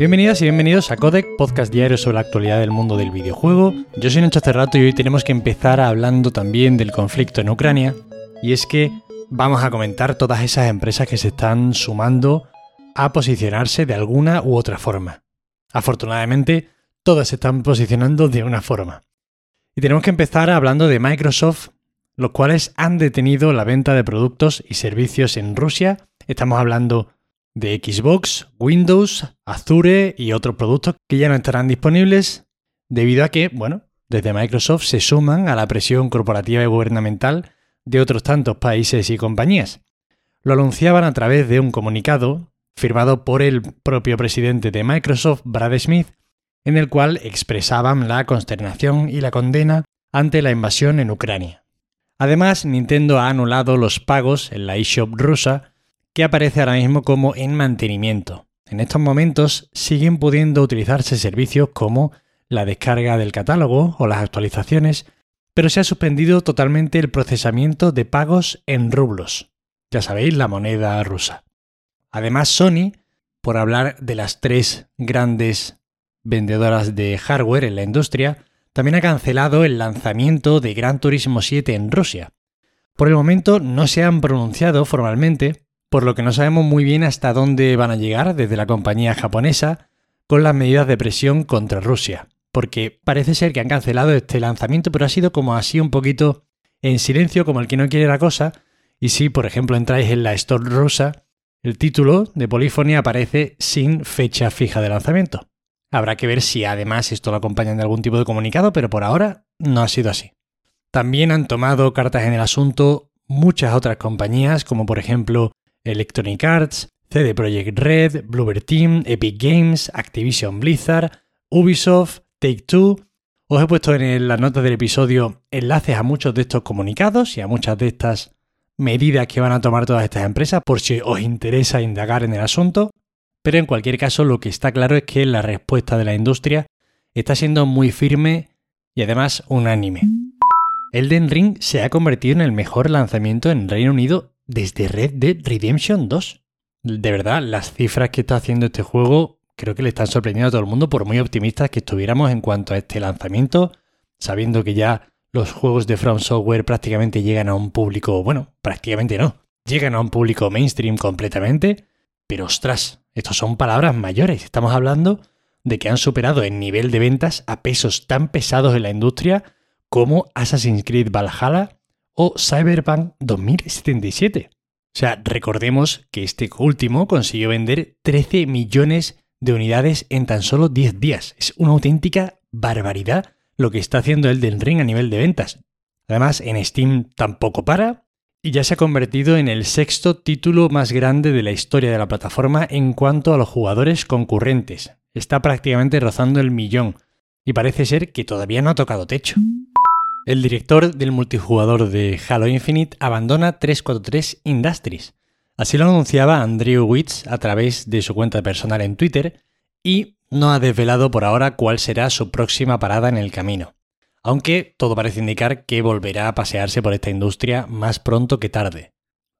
Bienvenidas y bienvenidos a Codec, podcast diario sobre la actualidad del mundo del videojuego. Yo soy Nacho Cerrato y hoy tenemos que empezar hablando también del conflicto en Ucrania. Y es que vamos a comentar todas esas empresas que se están sumando a posicionarse de alguna u otra forma. Afortunadamente, todas se están posicionando de una forma. Y tenemos que empezar hablando de Microsoft, los cuales han detenido la venta de productos y servicios en Rusia. Estamos hablando de Xbox, Windows, Azure y otros productos que ya no estarán disponibles debido a que, bueno, desde Microsoft se suman a la presión corporativa y gubernamental de otros tantos países y compañías. Lo anunciaban a través de un comunicado firmado por el propio presidente de Microsoft, Brad Smith, en el cual expresaban la consternación y la condena ante la invasión en Ucrania. Además, Nintendo ha anulado los pagos en la eShop rusa, que aparece ahora mismo como en mantenimiento. En estos momentos siguen pudiendo utilizarse servicios como la descarga del catálogo o las actualizaciones, pero se ha suspendido totalmente el procesamiento de pagos en rublos. Ya sabéis, la moneda rusa. Además, Sony, por hablar de las tres grandes vendedoras de hardware en la industria, también ha cancelado el lanzamiento de Gran Turismo 7 en Rusia. Por el momento no se han pronunciado formalmente, por lo que no sabemos muy bien hasta dónde van a llegar desde la compañía japonesa con las medidas de presión contra Rusia, porque parece ser que han cancelado este lanzamiento, pero ha sido como así un poquito en silencio, como el que no quiere la cosa, y si por ejemplo entráis en la Store rusa, el título de Polyphony aparece sin fecha fija de lanzamiento. Habrá que ver si además esto lo acompañan de algún tipo de comunicado, pero por ahora no ha sido así. También han tomado cartas en el asunto muchas otras compañías, como por ejemplo Electronic Arts, CD Projekt Red, Bluebird Team, Epic Games, Activision Blizzard, Ubisoft, Take Two. Os he puesto en las notas del episodio enlaces a muchos de estos comunicados y a muchas de estas medidas que van a tomar todas estas empresas por si os interesa indagar en el asunto. Pero en cualquier caso, lo que está claro es que la respuesta de la industria está siendo muy firme y además unánime. Elden Ring se ha convertido en el mejor lanzamiento en Reino Unido desde Red Dead Redemption 2. De verdad, las cifras que está haciendo este juego creo que le están sorprendiendo a todo el mundo por muy optimistas que estuviéramos en cuanto a este lanzamiento, sabiendo que ya los juegos de From Software prácticamente llegan a un público, bueno, prácticamente no, llegan a un público mainstream completamente, pero ostras, estas son palabras mayores. Estamos hablando de que han superado en nivel de ventas a pesos tan pesados en la industria como Assassin's Creed Valhalla o Cyberpunk 2077. O sea, recordemos que este último consiguió vender 13 millones de unidades en tan solo 10 días. Es una auténtica barbaridad lo que está haciendo el del Ring a nivel de ventas. Además, en Steam tampoco para, y ya se ha convertido en el sexto título más grande de la historia de la plataforma en cuanto a los jugadores concurrentes. Está prácticamente rozando el millón y parece ser que todavía no ha tocado techo. El director del multijugador de Halo Infinite abandona 343 Industries. Así lo anunciaba Andrew Witz a través de su cuenta personal en Twitter y no ha desvelado por ahora cuál será su próxima parada en el camino aunque todo parece indicar que volverá a pasearse por esta industria más pronto que tarde.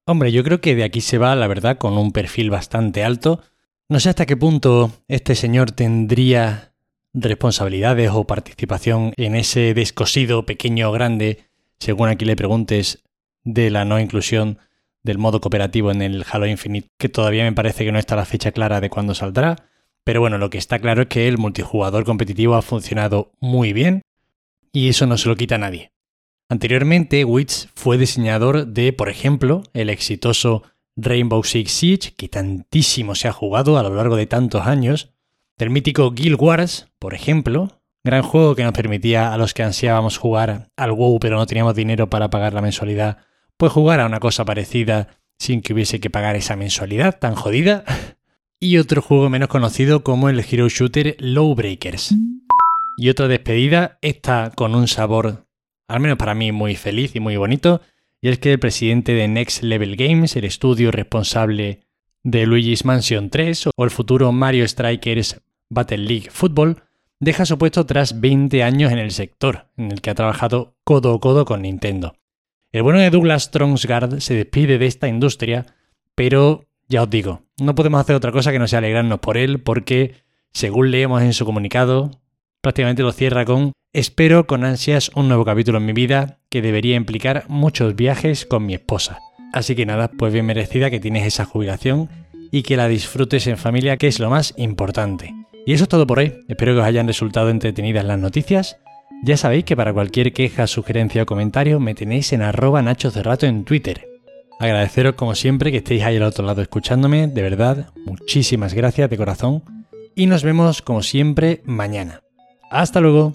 Hombre, yo creo que de aquí se va, la verdad, con un perfil bastante alto. No sé hasta qué punto este señor tendría responsabilidades o participación en ese descosido pequeño o grande, según aquí le preguntes, de la no inclusión del modo cooperativo en el Halo Infinite, que todavía me parece que no está la fecha clara de cuándo saldrá. Pero bueno, lo que está claro es que el multijugador competitivo ha funcionado muy bien y eso no se lo quita a nadie. Anteriormente, Witch fue diseñador de, por ejemplo, el exitoso Rainbow Six Siege, que tantísimo se ha jugado a lo largo de tantos años, del mítico Guild Wars, por ejemplo, gran juego que nos permitía a los que ansiábamos jugar al WoW pero no teníamos dinero para pagar la mensualidad, pues jugar a una cosa parecida sin que hubiese que pagar esa mensualidad tan jodida. Y otro juego menos conocido como el Hero Shooter Lowbreakers. Y otra despedida, esta con un sabor, al menos para mí, muy feliz y muy bonito, y es que el presidente de Next Level Games, el estudio responsable de Luigi's Mansion 3 o el futuro Mario Strikers Battle League Football, deja su puesto tras 20 años en el sector, en el que ha trabajado codo a codo con Nintendo. El bueno de Douglas Strongsgard se despide de esta industria, pero ya os digo, no podemos hacer otra cosa que no sea alegrarnos por él, porque según leemos en su comunicado, prácticamente lo cierra con Espero con ansias un nuevo capítulo en mi vida que debería implicar muchos viajes con mi esposa. Así que nada, pues bien merecida que tienes esa jubilación y que la disfrutes en familia, que es lo más importante. Y eso es todo por hoy. Espero que os hayan resultado entretenidas las noticias. Ya sabéis que para cualquier queja, sugerencia o comentario me tenéis en arroba Nacho Cerrato en Twitter. Agradeceros como siempre que estéis ahí al otro lado escuchándome, de verdad, muchísimas gracias de corazón. Y nos vemos como siempre mañana. Hasta luego.